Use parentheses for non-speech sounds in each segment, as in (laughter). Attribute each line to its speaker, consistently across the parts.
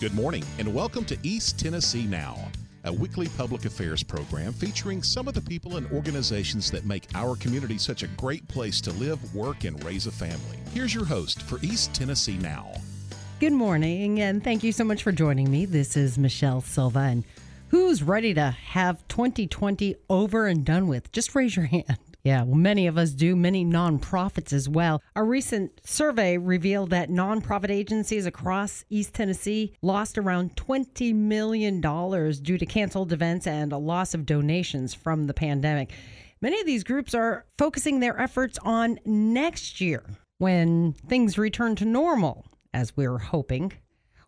Speaker 1: Good morning and welcome to East Tennessee Now, a weekly public affairs program featuring some of the people and organizations that make our community such a great place to live, work, and raise a family. Here's your host for East Tennessee Now.
Speaker 2: Good morning, and thank you so much for joining me. This is Michelle Silva, and who's ready to have 2020 over and done with? Just raise your hand. Yeah, well, many of us do, many nonprofits as well. A recent survey revealed that nonprofit agencies across East Tennessee lost around $20 million due to canceled events and a loss of donations from the pandemic. Many of these groups are focusing their efforts on next year when things return to normal, as we're hoping.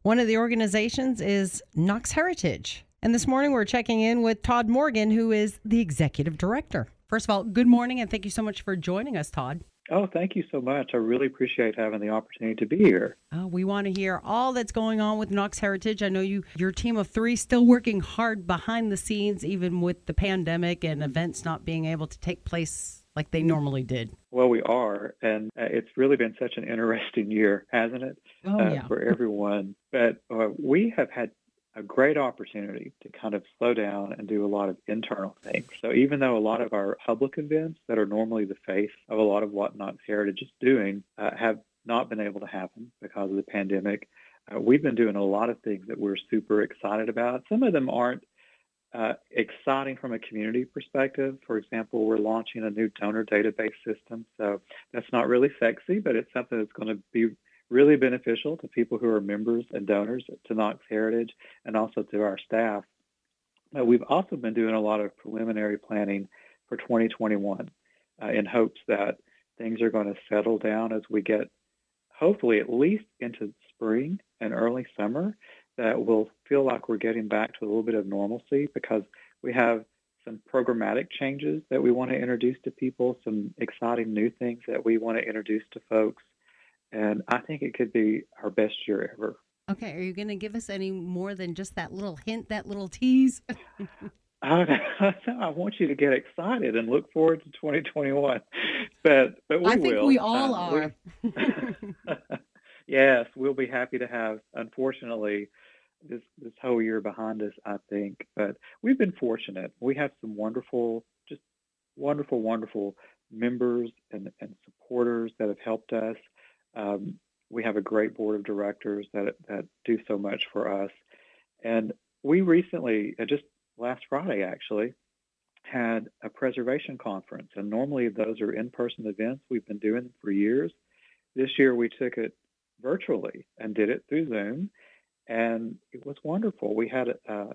Speaker 2: One of the organizations is Knox Heritage. And this morning we're checking in with Todd Morgan, who is the executive director. First of all, good morning and thank you so much for joining us, Todd.
Speaker 3: Oh, thank you so much. I really appreciate having the opportunity to be here.
Speaker 2: Uh, we want to hear all that's going on with Knox Heritage. I know you, your team of three, still working hard behind the scenes, even with the pandemic and events not being able to take place like they normally did.
Speaker 3: Well, we are, and uh, it's really been such an interesting year, hasn't it?
Speaker 2: Oh,
Speaker 3: uh,
Speaker 2: yeah.
Speaker 3: For everyone. But uh, we have had a great opportunity to kind of slow down and do a lot of internal things. So even though a lot of our public events that are normally the face of a lot of what Heritage is doing uh, have not been able to happen because of the pandemic, uh, we've been doing a lot of things that we're super excited about. Some of them aren't uh, exciting from a community perspective. For example, we're launching a new donor database system. So that's not really sexy, but it's something that's going to be really beneficial to people who are members and donors to Knox Heritage and also to our staff. Uh, we've also been doing a lot of preliminary planning for 2021 uh, in hopes that things are going to settle down as we get, hopefully, at least into spring and early summer, that we'll feel like we're getting back to a little bit of normalcy because we have some programmatic changes that we want to introduce to people, some exciting new things that we want to introduce to folks and I think it could be our best year ever.
Speaker 2: Okay, are you going to give us any more than just that little hint, that little tease? (laughs)
Speaker 3: I, (laughs) I want you to get excited and look forward to 2021, but but we
Speaker 2: I think
Speaker 3: will.
Speaker 2: we all
Speaker 3: Uh,
Speaker 2: are. (laughs)
Speaker 3: yes, we'll be happy to have. Unfortunately, this this whole year behind us, I think, but we've been fortunate. We have some wonderful, just wonderful, wonderful members and, and supporters that have helped us. Um, we have a great board of directors that that do so much for us, and we recently, uh, just last Friday actually, had a preservation conference. And normally those are in-person events. We've been doing them for years. This year we took it virtually and did it through Zoom, and it was wonderful. We had a,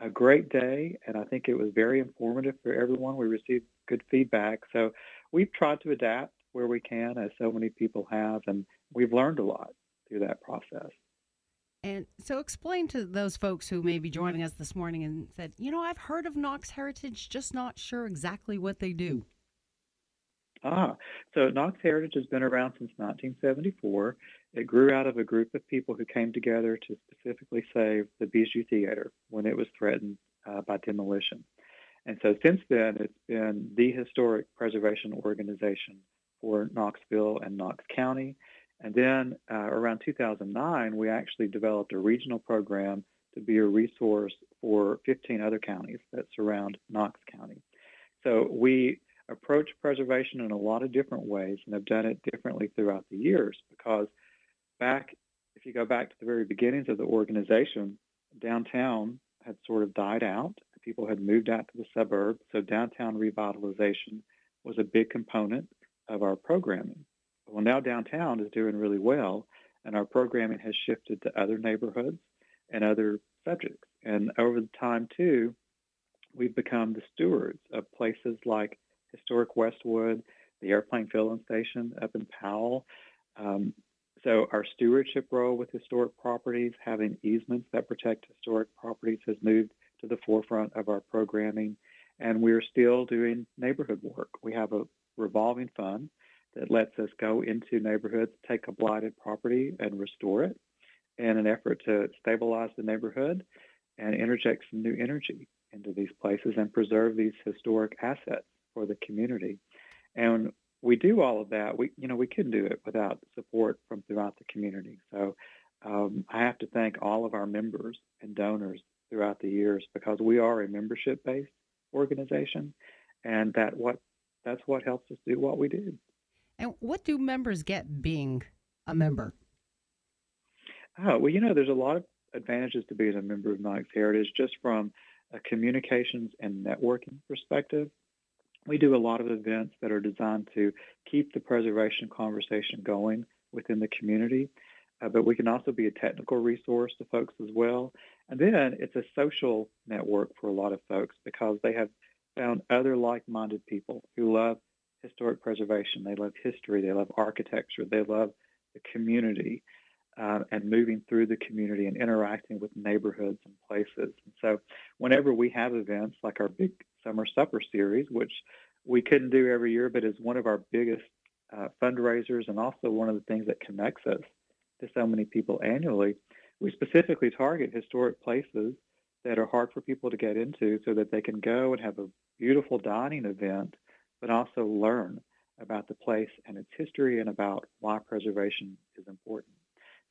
Speaker 3: a great day, and I think it was very informative for everyone. We received good feedback, so we've tried to adapt where we can, as so many people have, and we've learned a lot through that process.
Speaker 2: And so explain to those folks who may be joining us this morning and said, you know, I've heard of Knox Heritage, just not sure exactly what they do.
Speaker 3: Ah, so Knox Heritage has been around since 1974. It grew out of a group of people who came together to specifically save the Bijou Theater when it was threatened uh, by demolition. And so since then, it's been the historic preservation organization for Knoxville and Knox County. And then uh, around 2009, we actually developed a regional program to be a resource for 15 other counties that surround Knox County. So we approach preservation in a lot of different ways and have done it differently throughout the years because back, if you go back to the very beginnings of the organization, downtown had sort of died out. People had moved out to the suburbs, so downtown revitalization was a big component of our programming. Well, now downtown is doing really well, and our programming has shifted to other neighborhoods and other subjects. And over the time, too, we've become the stewards of places like historic Westwood, the airplane filling station up in Powell. Um, so our stewardship role with historic properties, having easements that protect historic properties, has moved to the forefront of our programming. And we're still doing neighborhood work. We have a revolving fund that lets us go into neighborhoods, take a blighted property, and restore it in an effort to stabilize the neighborhood and interject some new energy into these places and preserve these historic assets for the community. And we do all of that. We, you know, we couldn't do it without support from throughout the community. So um, I have to thank all of our members and donors throughout the years because we are a membership-based organization, and that what that's what helps us do what we do.
Speaker 2: And what do members get being a member?
Speaker 3: Oh, well, you know, there's a lot of advantages to being a member of Knox Heritage just from a communications and networking perspective. We do a lot of events that are designed to keep the preservation conversation going within the community, uh, but we can also be a technical resource to folks as well. And then it's a social network for a lot of folks because they have found other like minded people who love historic preservation, they love history, they love architecture, they love the community uh, and moving through the community and interacting with neighborhoods and places. And so, whenever we have events like our big summer supper series, which we couldn't do every year, but is one of our biggest uh, fundraisers and also one of the things that connects us to so many people annually, we specifically target historic places that are hard for people to get into so that they can go and have a beautiful dining event, but also learn about the place and its history and about why preservation is important.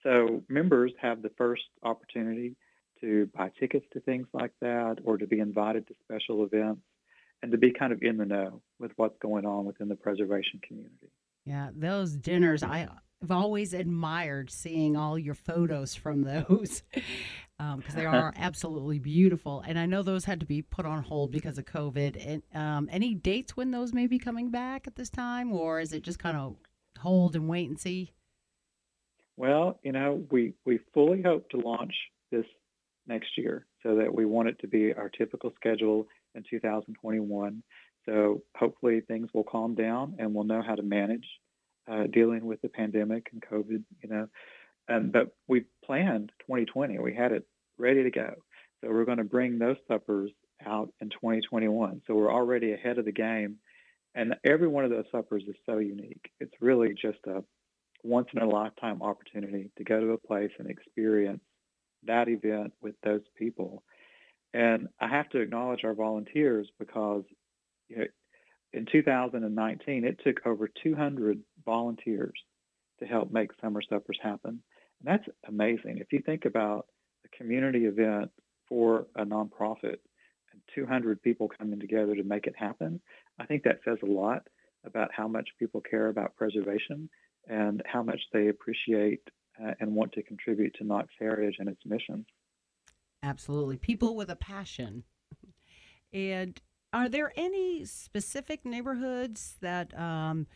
Speaker 3: So members have the first opportunity to buy tickets to things like that or to be invited to special events and to be kind of in the know with what's going on within the preservation community.
Speaker 2: Yeah, those dinners, I have always admired seeing all your photos from those (laughs) because um, they are (laughs) absolutely beautiful. And I know those had to be put on hold because of COVID. And um, any dates when those may be coming back at this time, or is it just kind of hold and wait and see?
Speaker 3: Well, you know, we, we fully hope to launch this next year so that we want it to be our typical schedule in 2021. So hopefully things will calm down and we'll know how to manage uh, dealing with the pandemic and COVID, you know. Um, but we planned 2020. We had it ready to go. So we're going to bring those suppers out in 2021. So we're already ahead of the game. And every one of those suppers is so unique. It's really just a once in a lifetime opportunity to go to a place and experience that event with those people. And I have to acknowledge our volunteers because you know, in 2019, it took over 200 volunteers to help make summer suppers happen. And that's amazing. If you think about a community event for a nonprofit and 200 people coming together to make it happen, I think that says a lot about how much people care about preservation and how much they appreciate uh, and want to contribute to Knox Heritage and its mission.
Speaker 2: Absolutely. People with a passion. And are there any specific neighborhoods that um,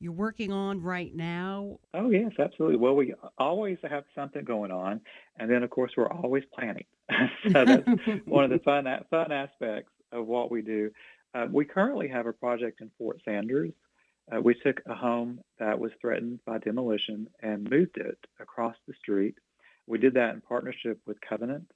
Speaker 2: you're working on right now?
Speaker 3: Oh, yes, absolutely. Well, we always have something going on. And then, of course, we're always planning. (laughs) so that's one of the fun, fun aspects of what we do. Uh, we currently have a project in Fort Sanders uh, we took a home that was threatened by demolition and moved it across the street. We did that in partnership with Covenant,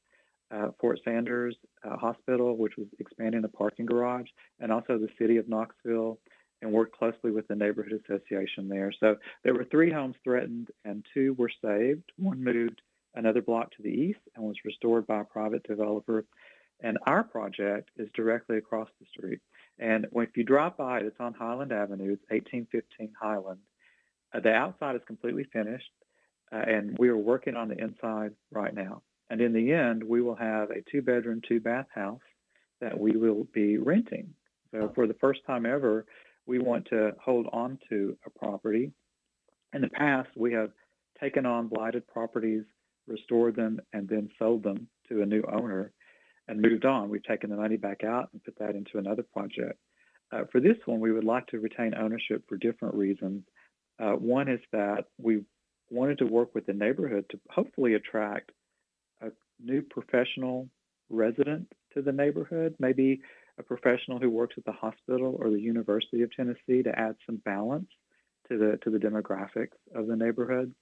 Speaker 3: uh, Fort Sanders uh, Hospital, which was expanding the parking garage, and also the city of Knoxville, and worked closely with the neighborhood association there. So there were three homes threatened, and two were saved. One moved another block to the east and was restored by a private developer. And our project is directly across the street. And if you drive by it, it's on Highland Avenue. It's 1815 Highland. Uh, the outside is completely finished, uh, and we are working on the inside right now. And in the end, we will have a two-bedroom, two-bath house that we will be renting. So for the first time ever, we want to hold on to a property. In the past, we have taken on blighted properties, restored them, and then sold them to a new owner and moved on. We've taken the money back out and put that into another project. Uh, for this one, we would like to retain ownership for different reasons. Uh, one is that we wanted to work with the neighborhood to hopefully attract a new professional resident to the neighborhood, maybe a professional who works at the hospital or the University of Tennessee to add some balance to the to the demographics of the neighborhood.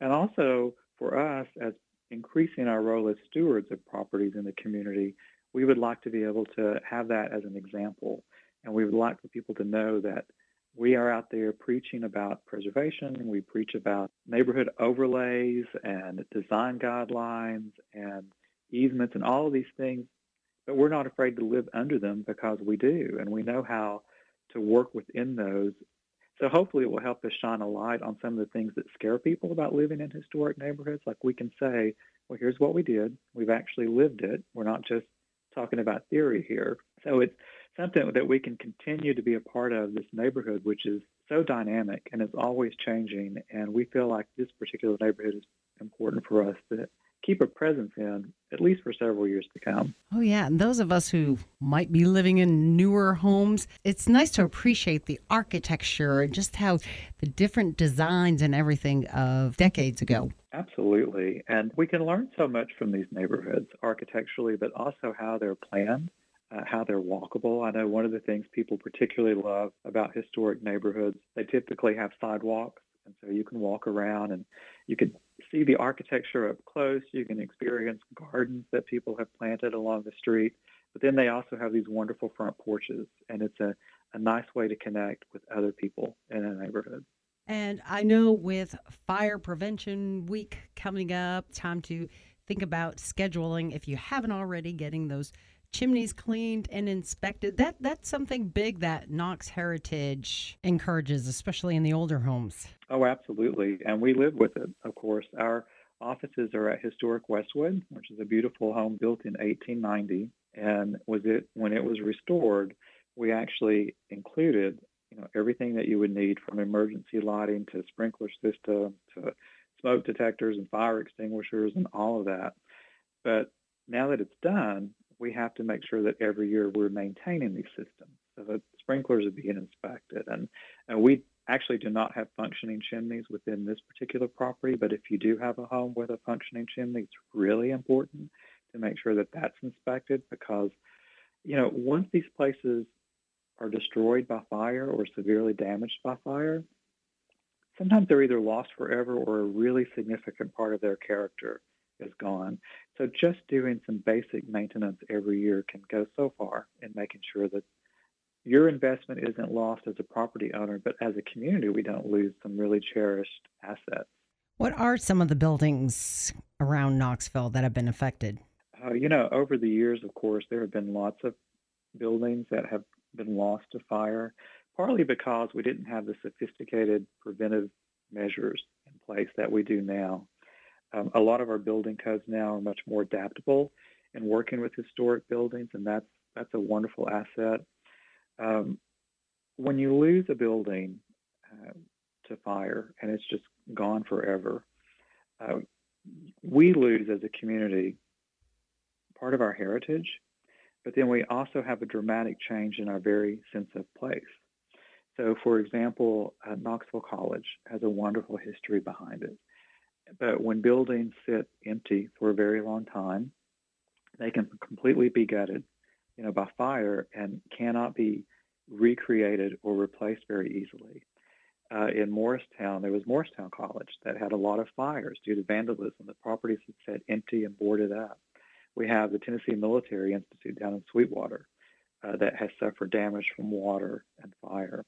Speaker 3: And also for us as increasing our role as stewards of properties in the community, we would like to be able to have that as an example. And we would like for people to know that we are out there preaching about preservation. We preach about neighborhood overlays and design guidelines and easements and all of these things, but we're not afraid to live under them because we do. And we know how to work within those So hopefully it will help us shine a light on some of the things that scare people about living in historic neighborhoods. Like we can say, well, here's what we did. We've actually lived it. We're not just talking about theory here. So it's something that we can continue to be a part of this neighborhood, which is so dynamic and is always changing. And we feel like this particular neighborhood is important for us to keep a presence in at least for several years to come.
Speaker 2: Oh, yeah. And those of us who might be living in newer homes, it's nice to appreciate the architecture and just how the different designs and everything of decades ago.
Speaker 3: Absolutely. And we can learn so much from these neighborhoods architecturally, but also how they're planned. Uh, how they're walkable. I know one of the things people particularly love about historic neighborhoods, they typically have sidewalks, and so you can walk around and you can see the architecture up close. You can experience gardens that people have planted along the street. But then they also have these wonderful front porches, and it's a, a nice way to connect with other people in a neighborhood.
Speaker 2: And I know with Fire Prevention Week coming up, time to think about scheduling, if you haven't already, getting those chimneys cleaned and inspected. That that's something big that Knox Heritage encourages, especially in the older homes.
Speaker 3: Oh, absolutely. And we live with it, of course. Our offices are at Historic Westwood, which is a beautiful home built in 1890. And was it when it was restored, we actually included, you know, everything that you would need from emergency lighting to sprinkler system to smoke detectors and fire extinguishers and all of that. But now that it's done, we have to make sure that every year we're maintaining these systems. So the sprinklers are being inspected. And, and we actually do not have functioning chimneys within this particular property, but if you do have a home with a functioning chimney, it's really important to make sure that that's inspected because, you know, once these places are destroyed by fire or severely damaged by fire, sometimes they're either lost forever or a really significant part of their character is gone. So just doing some basic maintenance every year can go so far in making sure that your investment isn't lost as a property owner, but as a community, we don't lose some really cherished assets.
Speaker 2: What are some of the buildings around Knoxville that have been affected?
Speaker 3: Uh, you know, over the years, of course, there have been lots of buildings that have been lost to fire, partly because we didn't have the sophisticated preventive measures in place that we do now. Um, a lot of our building codes now are much more adaptable in working with historic buildings, and that's that's a wonderful asset. Um, when you lose a building uh, to fire and it's just gone forever, uh, we lose as a community part of our heritage, but then we also have a dramatic change in our very sense of place. So, for example, uh, Knoxville College has a wonderful history behind it. But when buildings sit empty for a very long time, they can completely be gutted, you know, by fire and cannot be recreated or replaced very easily. Uh, in Morristown, there was Morristown College that had a lot of fires due to vandalism. The properties had sat empty and boarded up. We have the Tennessee Military Institute down in Sweetwater uh, that has suffered damage from water and fire.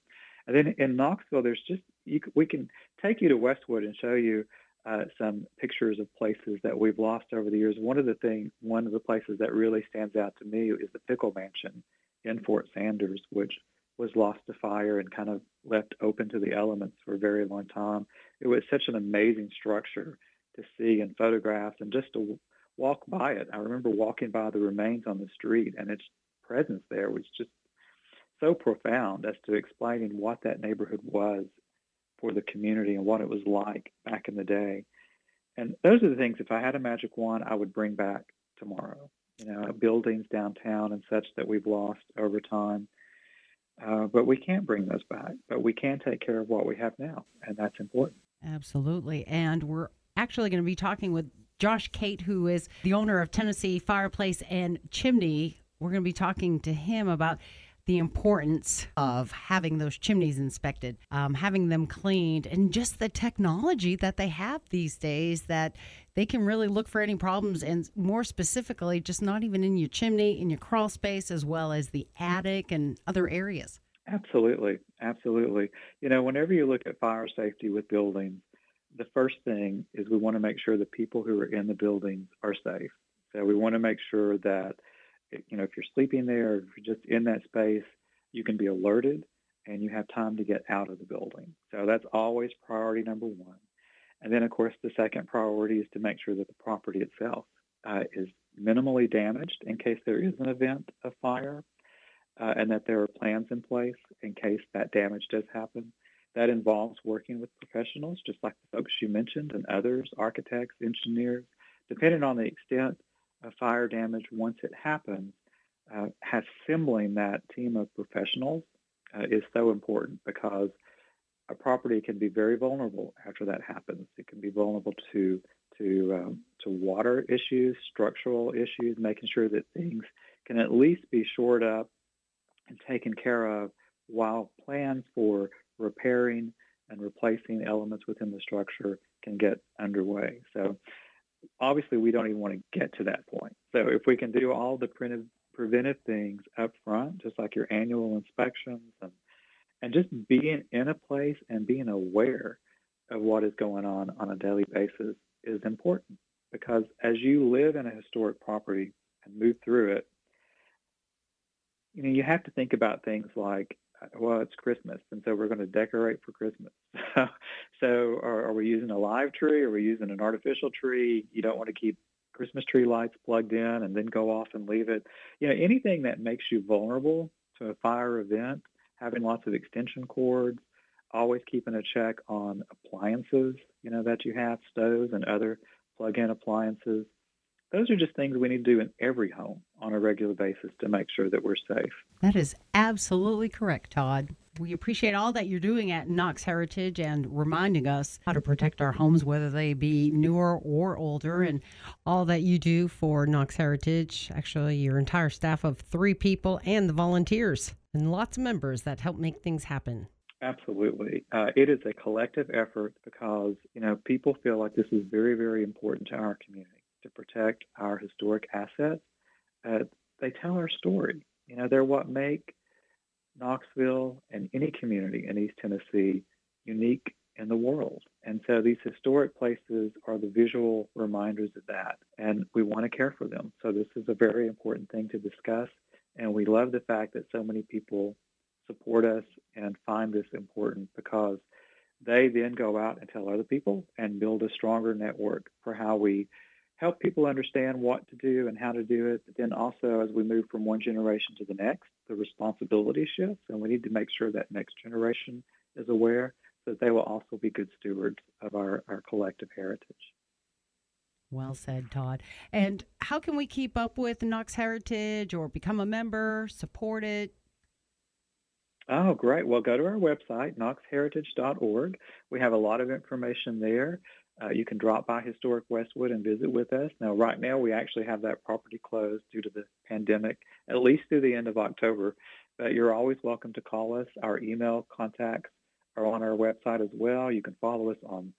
Speaker 3: And then in Knoxville, there's just you, we can take you to Westwood and show you uh, some pictures of places that we've lost over the years. One of the thing, one of the places that really stands out to me is the Pickle Mansion in Fort Sanders, which was lost to fire and kind of left open to the elements for a very long time. It was such an amazing structure to see in photographs and just to walk by it. I remember walking by the remains on the street, and its presence there was just so profound as to explaining what that neighborhood was for the community and what it was like back in the day. And those are the things, if I had a magic wand, I would bring back tomorrow. You know, buildings downtown and such that we've lost over time. Uh, but we can't bring those back. But we can take care of what we have now, and that's important.
Speaker 2: Absolutely. And we're actually going to be talking with Josh Kate, who is the owner of Tennessee Fireplace and Chimney. We're going to be talking to him about the importance of having those chimneys inspected, um, having them cleaned, and just the technology that they have these days that they can really look for any problems. And more specifically, just not even in your chimney, in your crawl space, as well as the attic and other areas.
Speaker 3: Absolutely. Absolutely. You know, whenever you look at fire safety with buildings, the first thing is we want to make sure the people who are in the buildings are safe. So we want to make sure that you know, if you're sleeping there, if you're just in that space, you can be alerted and you have time to get out of the building. So that's always priority number one. And then, of course, the second priority is to make sure that the property itself uh, is minimally damaged in case there is an event of fire, uh, and that there are plans in place in case that damage does happen. That involves working with professionals, just like the folks you mentioned, and others, architects, engineers. Depending on the extent fire damage once it happens, uh, assembling that team of professionals uh, is so important because a property can be very vulnerable after that happens. It can be vulnerable to to um, to water issues, structural issues, making sure that things can at least be shored up and taken care of while plans for repairing and replacing elements within the structure can get underway. So obviously we don't even want to get to that point. So if we can do all the preventive, preventive things up front, just like your annual inspections and and just being in a place and being aware of what is going on on a daily basis is important because as you live in a historic property and move through it, you know, you have to think about things like, well, it's Christmas, and so we're going to decorate for Christmas. (laughs) so, are, are we using a live tree? Are we using an artificial tree? You don't want to keep Christmas tree lights plugged in and then go off and leave it. You know, anything that makes you vulnerable to a fire event, having lots of extension cords, always keeping a check on appliances, you know, that you have, stoves and other plug-in appliances those are just things we need to do in every home on a regular basis to make sure that we're safe.
Speaker 2: That is absolutely correct, Todd. We appreciate all that you're doing at Knox Heritage and reminding us how to protect our homes, whether they be newer or older, and all that you do for Knox Heritage. Actually, your entire staff of three people and the volunteers and lots of members that help make things happen.
Speaker 3: Absolutely. Uh, it is a collective effort because, you know, people feel like this is very, very important to our community to protect our historic assets. Uh, they tell our story. You know, they're what make Knoxville and any community in East Tennessee unique in the world. And so these historic places are the visual reminders of that. And we want to care for them. So this is a very important thing to discuss. And we love the fact that so many people support us and find this important because they then go out and tell other people and build a stronger network for how we help people understand what to do and how to do it. But then also, as we move from one generation to the next, the responsibility shifts, and we need to make sure that next generation is aware so that they will also be good stewards of our, our collective heritage.
Speaker 2: Well said, Todd. And how can we keep up with Knox Heritage or become a member, support it?
Speaker 3: Oh, great. Well, go to our website, knoxheritage.org. We have a lot of information there. Uh, you can drop by Historic Westwood and visit with us. Now, right now, we actually have that property closed due to the pandemic, at least through the end of October. But you're always welcome to call us. Our email contacts are on our website as well. You can follow us on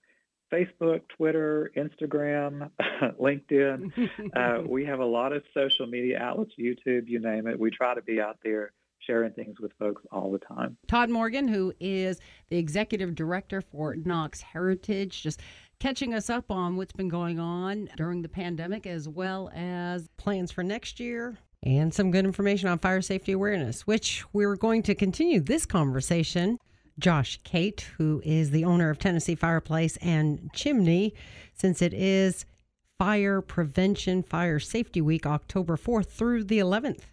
Speaker 3: Facebook, Twitter, Instagram, (laughs) LinkedIn. (laughs) Uh, we have a lot of social media outlets, YouTube, you name it. We try to be out there sharing things with folks all the time.
Speaker 2: Todd Morgan, who is the executive director for Knox Heritage, just catching us up on what's been going on during the pandemic as well as plans for next year and some good information on fire safety awareness, which we're going to continue this conversation. Josh Kate, who is the owner of Tennessee Fireplace and Chimney, since it is Fire Prevention Fire Safety Week, October 4th through the 11th.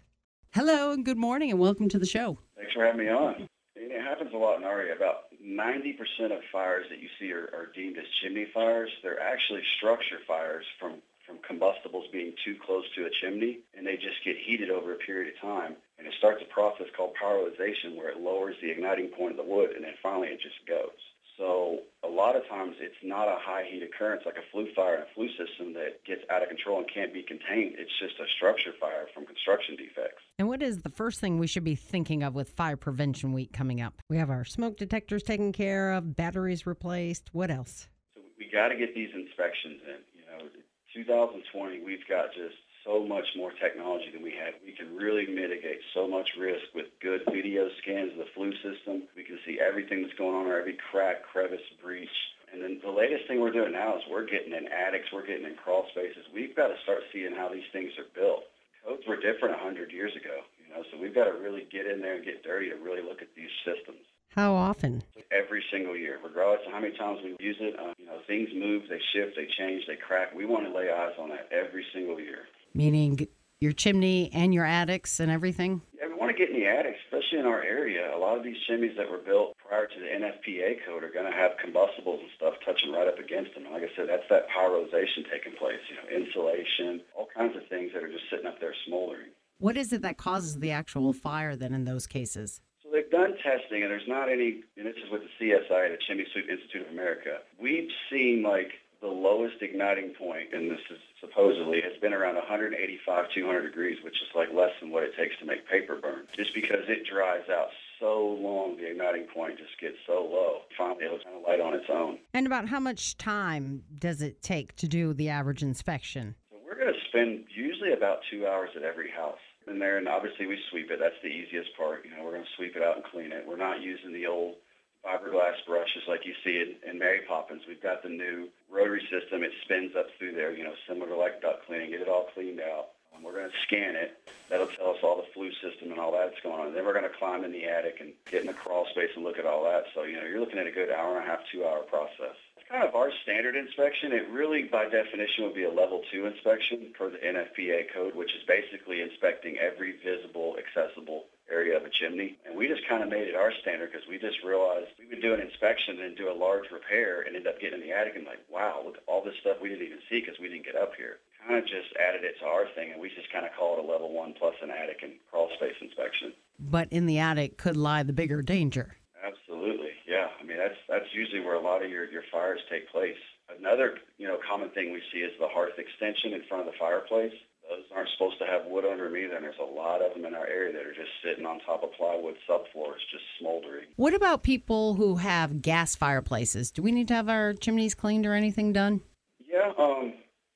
Speaker 2: Hello and good morning, and welcome to the show.
Speaker 4: Thanks for having me on. It happens a lot in our area. About 90% of fires that you see are, are deemed as chimney fires. They're actually structure fires from, from combustibles being too close to a chimney, and they just get heated over a period of time. And it starts a process called pyrolyzation where it lowers the igniting point of the wood, and then finally it just goes. So a lot of times it's not a high heat occurrence like a flue fire in a flue system that gets out of control and can't be contained. It's just a structure fire from construction defects.
Speaker 2: And what is the first thing we should be thinking of with Fire Prevention Week coming up? We have our smoke detectors taken care of, batteries replaced. What else?
Speaker 4: So we got to get these inspections in. You know, 2020, we've got just so much more technology than we had. We can really mitigate so much risk with good video scans of the flue system. We can see everything that's going on, or every crack, crevice, breach. And then the latest thing we're doing now is we're getting in attics, we're getting in crawl spaces. We've got to start seeing how these things are built. Codes were different 100 years ago. You know, so we've got to really get in there and get dirty to really look at these systems.
Speaker 2: How often?
Speaker 4: Every single year, regardless of how many times we use it. Uh, you know, things move, they shift, they change, they crack. We want to lay eyes on that every single year.
Speaker 2: Meaning your chimney and your attics and everything?
Speaker 4: Yeah, we want to get in the attics, especially in our area. A lot of these chimneys that were built prior to the NFPA code are going to have combustibles and stuff touching right up against them. And like I said, that's that pyrolyzation taking place. You know, insulation, all kinds of things that are just sitting up there smoldering.
Speaker 2: What is it that causes the actual fire then in those cases?
Speaker 4: So they've done testing, and there's not any, and this is with the CSI, the Chimney Sweep Institute of America. We've seen like the lowest igniting point, and this is supposedly has been around 185, 200 degrees, which is like less than what it takes to make paper burn. Just because it dries out so long, the igniting point just gets so low. Finally, it was kind of light on its own.
Speaker 2: And about how much time does it take to do the average inspection?
Speaker 4: So we're going to spend usually about two hours at every house in there, and obviously we sweep it. That's the easiest part. You know, we're going to sweep it out and clean it. We're not using the old fiberglass brushes like you see in, in Mary Poppins. We've got the new rotary system. It spins up through there, you know, similar to like duct cleaning. Get it all cleaned out. Um, we're going to scan it. That'll tell us all the flue system and all that's going on. Then we're going to climb in the attic and get in the crawl space and look at all that. So, you know, you're looking at a good hour and a half, two hour process. It's kind of our standard inspection. It really, by definition, would be a level two inspection per the NFPA code, which is basically inspecting every visible, accessible area of a chimney. And we just kind of made it our standard because we just realized we would do an inspection and do a large repair and end up getting in the attic and like, wow, look at all this stuff we didn't even see because we didn't get up here. Kind of just added it to our thing, and we just kind of call it a level one plus an attic and crawl space inspection.
Speaker 2: But in the attic could lie the bigger danger.
Speaker 4: Absolutely, yeah. I mean, that's that's usually where a lot of your your fires take place. Another, you know, common thing we see is the hearth extension in front of the fireplace those aren't supposed to have wood under them either, and there's a lot of them in our area that are just sitting on top of plywood subfloors, just smoldering.
Speaker 2: What about people who have gas fireplaces? Do we need to have our chimneys cleaned or anything done?
Speaker 4: Yeah, um,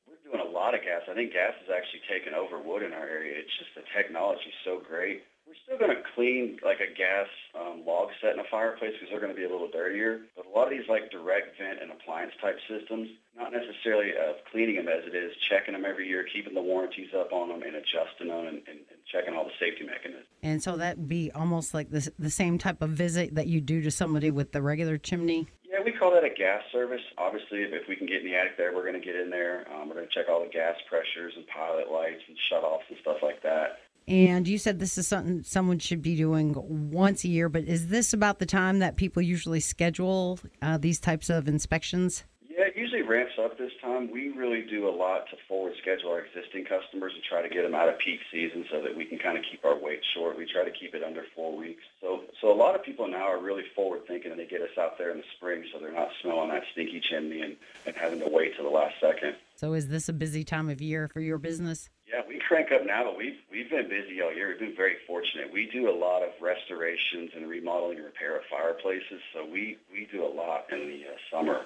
Speaker 4: we're doing a lot of gas. I think gas has actually taken over wood in our area. It's just the technology's so great. We're still going to clean like a gas um, log set in a fireplace because they're going to be a little dirtier. But a lot of these like direct vent and appliance type systems, not necessarily of cleaning them as it is checking them every year, keeping the warranties up on them, and adjusting them, and, and, and checking all the safety mechanisms.
Speaker 2: And so that would be almost like the, the same type of visit that you do to somebody with the regular chimney?
Speaker 4: We call that a gas service. Obviously, if, if we can get in the attic there, we're going to get in there. Um, we're going to check all the gas pressures and pilot lights and shut-offs and stuff like that.
Speaker 2: And you said this is something someone should be doing once a year, but is this about the time that people usually schedule uh, these types of inspections?
Speaker 4: Yeah, it usually ramps up this time. We really do a lot to forward schedule our existing customers and try to get them out of peak season so that we can kind of keep our wait short. We try to keep it under four weeks. So, so a lot of people now are really forward thinking and they get us out there in the spring so they're not smelling that stinky chimney and, and having to wait till the last second.
Speaker 2: So, is this a busy time of year for your business?
Speaker 4: Yeah, we crank up now, but we've we've been busy all year. We've been very fortunate. We do a lot of restorations and remodeling and repair of fireplaces, so we we do a lot in the uh, summer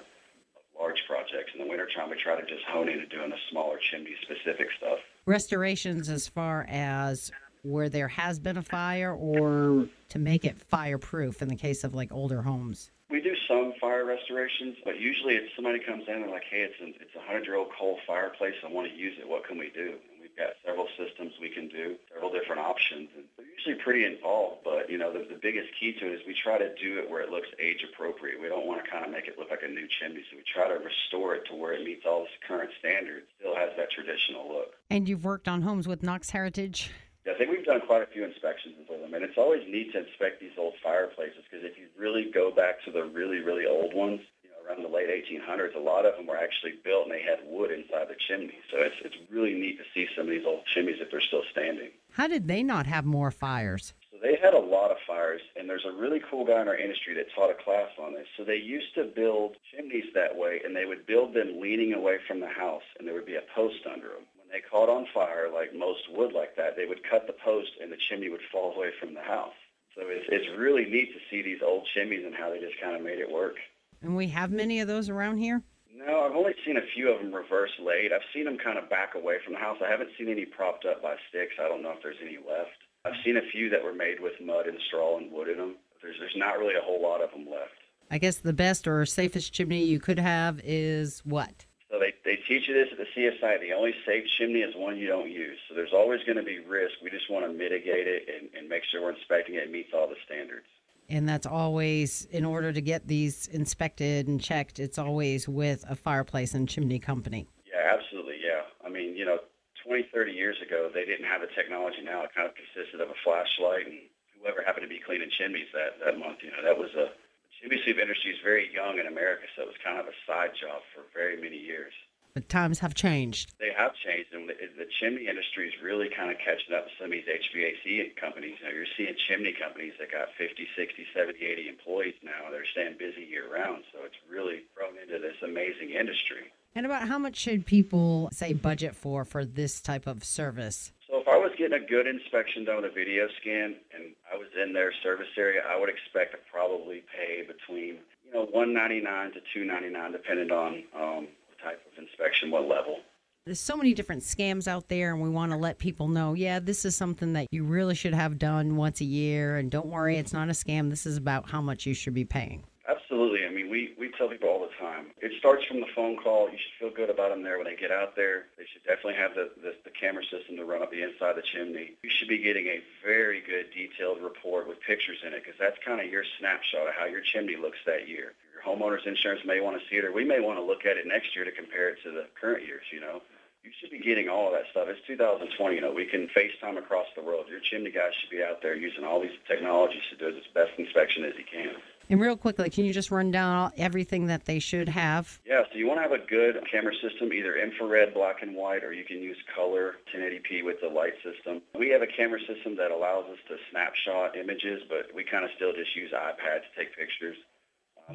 Speaker 4: large projects. In the wintertime, we try to just hone in into doing the smaller chimney specific stuff.
Speaker 2: Restorations, as far as where there has been a fire, or to make it fireproof in the case of like older homes.
Speaker 4: We do some fire restorations, but usually if somebody comes in and like, hey, it's an, it's a hundred year old coal fireplace, I want to use it. What can we do? Got several systems we can do, several different options, and they're usually pretty involved. But you know, the, the biggest key to it is we try to do it where it looks age appropriate. We don't want to kind of make it look like a new chimney, so we try to restore it to where it meets all the current standards, still has that traditional look.
Speaker 2: And you've worked on homes with Knox Heritage.
Speaker 4: Yeah, I think we've done quite a few inspections with them, and it's always neat to inspect these old fireplaces because if you really go back to the really, really old ones, around the late 1800s, a lot of them were actually built and they had wood inside the chimney. So it's it's really neat to see some of these old chimneys if they're still standing.
Speaker 2: How did they not have more fires?
Speaker 4: So they had a lot of fires, and there's a really cool guy in our industry that taught a class on this. So they used to build chimneys that way, and they would build them leaning away from the house, and there would be a post under them When they caught on fire, like most would like that, they would cut the post and the chimney would fall away from the house. So it's, it's really neat to see these old chimneys and how they just kind of made it work.
Speaker 2: And we have many of those around here?
Speaker 4: No, I've only seen a few of them reverse laid. I've seen them kind of back away from the house. I haven't seen any propped up by sticks. I don't know if there's any left. I've seen a few that were made with mud and straw and wood in them. There's, there's not really a whole lot of them left.
Speaker 2: I guess the best or safest chimney you could have is what?
Speaker 4: So they, they teach you this at the CSI. The only safe chimney is one you don't use. So there's always going to be risk. We just want to mitigate it and, and make sure we're inspecting it and meets all the standards.
Speaker 2: And that's always, in order to get these inspected and checked, it's always with a fireplace and chimney company.
Speaker 4: Yeah, absolutely. Yeah. I mean, you know, 20, 30 years ago, they didn't have the technology now. It kind of consisted of a flashlight and whoever happened to be cleaning chimneys that, that month. You know, that was a chimney sweep industry is very young in America, so it was kind of a side job for very many years.
Speaker 2: But times have changed.
Speaker 4: They have changed, and the, the chimney industry is really kind of catching up with some of these HVAC companies. You know, you're seeing chimney companies that got 50, 60, 70, 80 employees now. They're staying busy year round, so it's really grown into this amazing industry.
Speaker 2: And about how much should people say budget for for this type of service?
Speaker 4: So if I was getting a good inspection done with a video scan and I was in their service area, I would expect to probably pay between you know 199 to 299, depending on um, type of inspection, what level.
Speaker 2: There's so many different scams out there, and we want to let people know yeah, this is something that you really should have done once a year. And don't worry, it's not a scam. This is about how much you should be paying.
Speaker 4: Absolutely. I mean, we, we tell people all the time. It starts from the phone call. You should feel good about them there when they get out there. They should definitely have the, the, the camera system to run up the inside of the chimney. You should be getting a very good detailed report with pictures in it because that's kind of your snapshot of how your chimney looks that year your homeowner's insurance may want to see it, or we may want to look at it next year to compare it to the current years. You know, you should be getting all of that stuff. It's 2020. You know, we can FaceTime across the world. Your chimney guy should be out there using all these technologies to do his best inspection as he can.
Speaker 2: And real quickly, can you just run down all, everything that they should have?
Speaker 4: Yeah, so you want to have a good camera system, either infrared, black and white, or you can use color 1080p with the light system. We have a camera system that allows us to snapshot images, but we kind of still just use iPad to take pictures.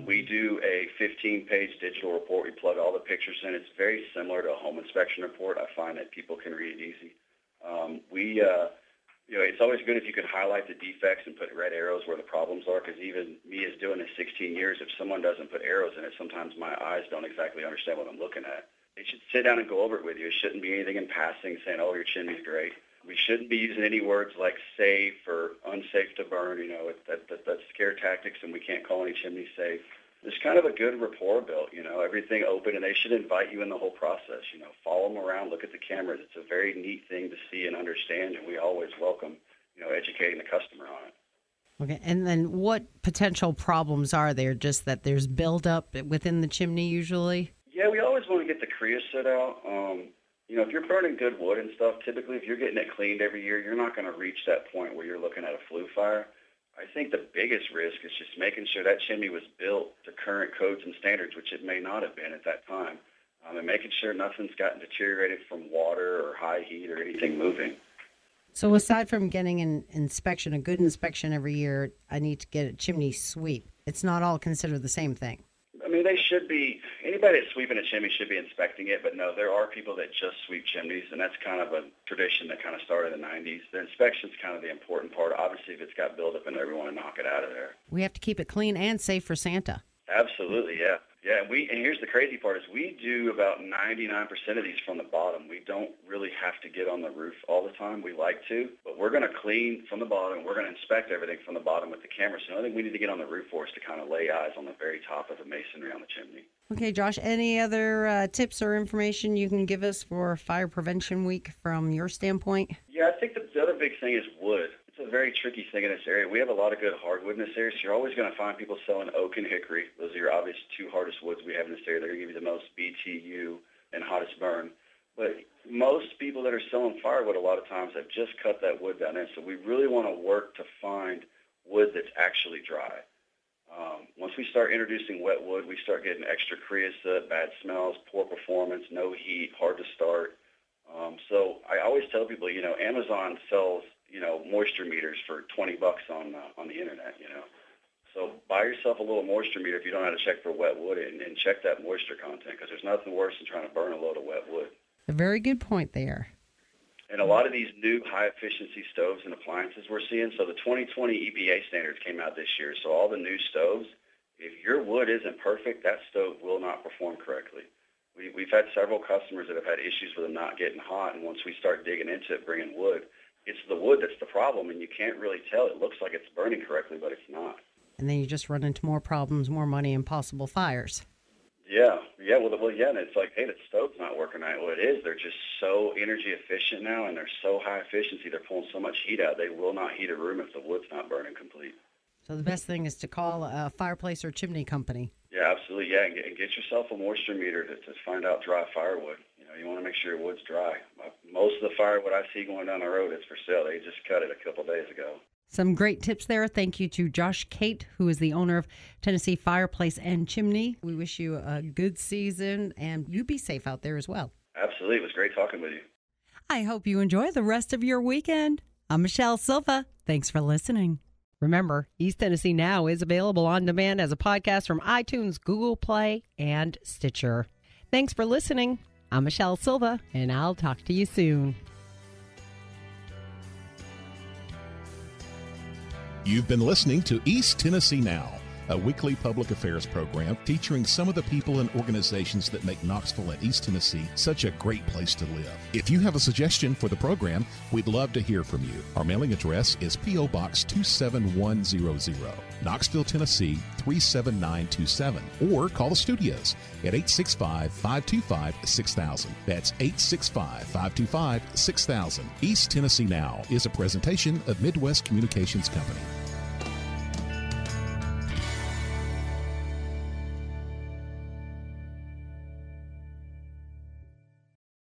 Speaker 4: We do a 15-page digital report. We plug all the pictures in. It's very similar to a home inspection report. I find that people can read it easy. Um, we, uh, you know, it's always good if you could highlight the defects and put red arrows where the problems are. Because even me as doing this 16 years, if someone doesn't put arrows in it, sometimes my eyes don't exactly understand what I'm looking at. They should sit down and go over it with you. It shouldn't be anything in passing saying, "Oh, your chimney's great." We shouldn't be using any words like safe or unsafe to burn. You know, that, that that's scare tactics, and we can't call any chimney safe. There's kind of a good rapport built. You know, everything open, and they should invite you in the whole process. You know, follow them around, look at the cameras. It's a very neat thing to see and understand, and we always welcome, you know, educating the customer on it.
Speaker 2: Okay, and then what potential problems are there? Just that there's buildup within the chimney usually.
Speaker 4: Yeah, we always want to get the creosote out. Um, you know, if you're burning good wood and stuff, typically if you're getting it cleaned every year, you're not going to reach that point where you're looking at a flue fire. I think the biggest risk is just making sure that chimney was built to current codes and standards, which it may not have been at that time, um, and making sure nothing's gotten deteriorated from water or high heat or anything moving.
Speaker 2: So aside from getting an inspection, a good inspection every year, I need to get a chimney sweep. It's not all considered the same thing.
Speaker 4: I mean, they should be. Anybody that's sweeping a chimney should be inspecting it, but no, there are people that just sweep chimneys, and that's kind of a tradition that kind of started in the 90s. The inspection's kind of the important part. Obviously, if it's got buildup in there, we want to knock it out of there.
Speaker 2: We have to keep it clean and safe for Santa.
Speaker 4: Absolutely, yeah. Yeah, and we and here's the crazy part is we do about 99% of these from the bottom. We don't really have to get on the roof all the time. We like to, but we're going to clean from the bottom. We're going to inspect everything from the bottom with the camera. So only thing we need to get on the roof for is to kind of lay eyes on the very top of the masonry on the chimney.
Speaker 2: Okay, Josh, any other uh, tips or information you can give us for Fire Prevention Week from your standpoint?
Speaker 4: Yeah, I think the, the other big thing is wood a very tricky thing in this area. We have a lot of good hardwood in this area, so you're always going to find people selling oak and hickory. Those are your obvious two hardest woods we have in this area. They're going to give you the most BTU and hottest burn. But most people that are selling firewood a lot of times have just cut that wood down in. So we really want to work to find wood that's actually dry. Um, once we start introducing wet wood, we start getting extra creosote, bad smells, poor performance, no heat, hard to start. Um, so I always tell people, you know, Amazon sells you know, moisture meters for 20 bucks on uh, on the internet, you know. So buy yourself a little moisture meter if you don't know how to check for wet wood and, and check that moisture content because there's nothing worse than trying to burn a load of wet wood.
Speaker 2: A very good point there.
Speaker 4: And a lot of these new high efficiency stoves and appliances we're seeing. So the 2020 EPA standards came out this year. So all the new stoves, if your wood isn't perfect, that stove will not perform correctly. We, we've had several customers that have had issues with them not getting hot, and once we start digging into it, bringing wood, it's the wood that's the problem, and you can't really tell. It looks like it's burning correctly, but it's not.
Speaker 2: And then you just run into more problems, more money, and possible fires.
Speaker 4: Yeah, yeah. Well, well, yeah. And it's like, hey, the stove's not working right. Well, it is. They're just so energy efficient now, and they're so high efficiency. They're pulling so much heat out. They will not heat a room if the wood's not burning complete.
Speaker 2: So the best thing is to call a fireplace or chimney company.
Speaker 4: Yeah, absolutely. Yeah, and get, and get yourself a moisture meter to, to find out dry firewood. You know, you want to make sure your wood's dry. Most of the firewood I see going down the road is for sale. They just cut it a couple days ago.
Speaker 2: Some great tips there. Thank you to Josh Kate, who is the owner of Tennessee Fireplace and Chimney. We wish you a good season and you be safe out there as well.
Speaker 4: Absolutely. It was great talking with you.
Speaker 2: I hope you enjoy the rest of your weekend. I'm Michelle Silva. Thanks for listening. Remember, East Tennessee Now is available on demand as a podcast from iTunes, Google Play, and Stitcher. Thanks for listening. I'm Michelle Silva, and I'll talk to you soon.
Speaker 1: You've been listening to East Tennessee Now, a weekly public affairs program featuring some of the people and organizations that make Knoxville and East Tennessee such a great place to live. If you have a suggestion for the program, we'd love to hear from you. Our mailing address is P.O. Box 27100, Knoxville, Tennessee 37927, or call the studios at 865 525 6000. That's 865 525 6000. East Tennessee Now is a presentation of Midwest Communications Company.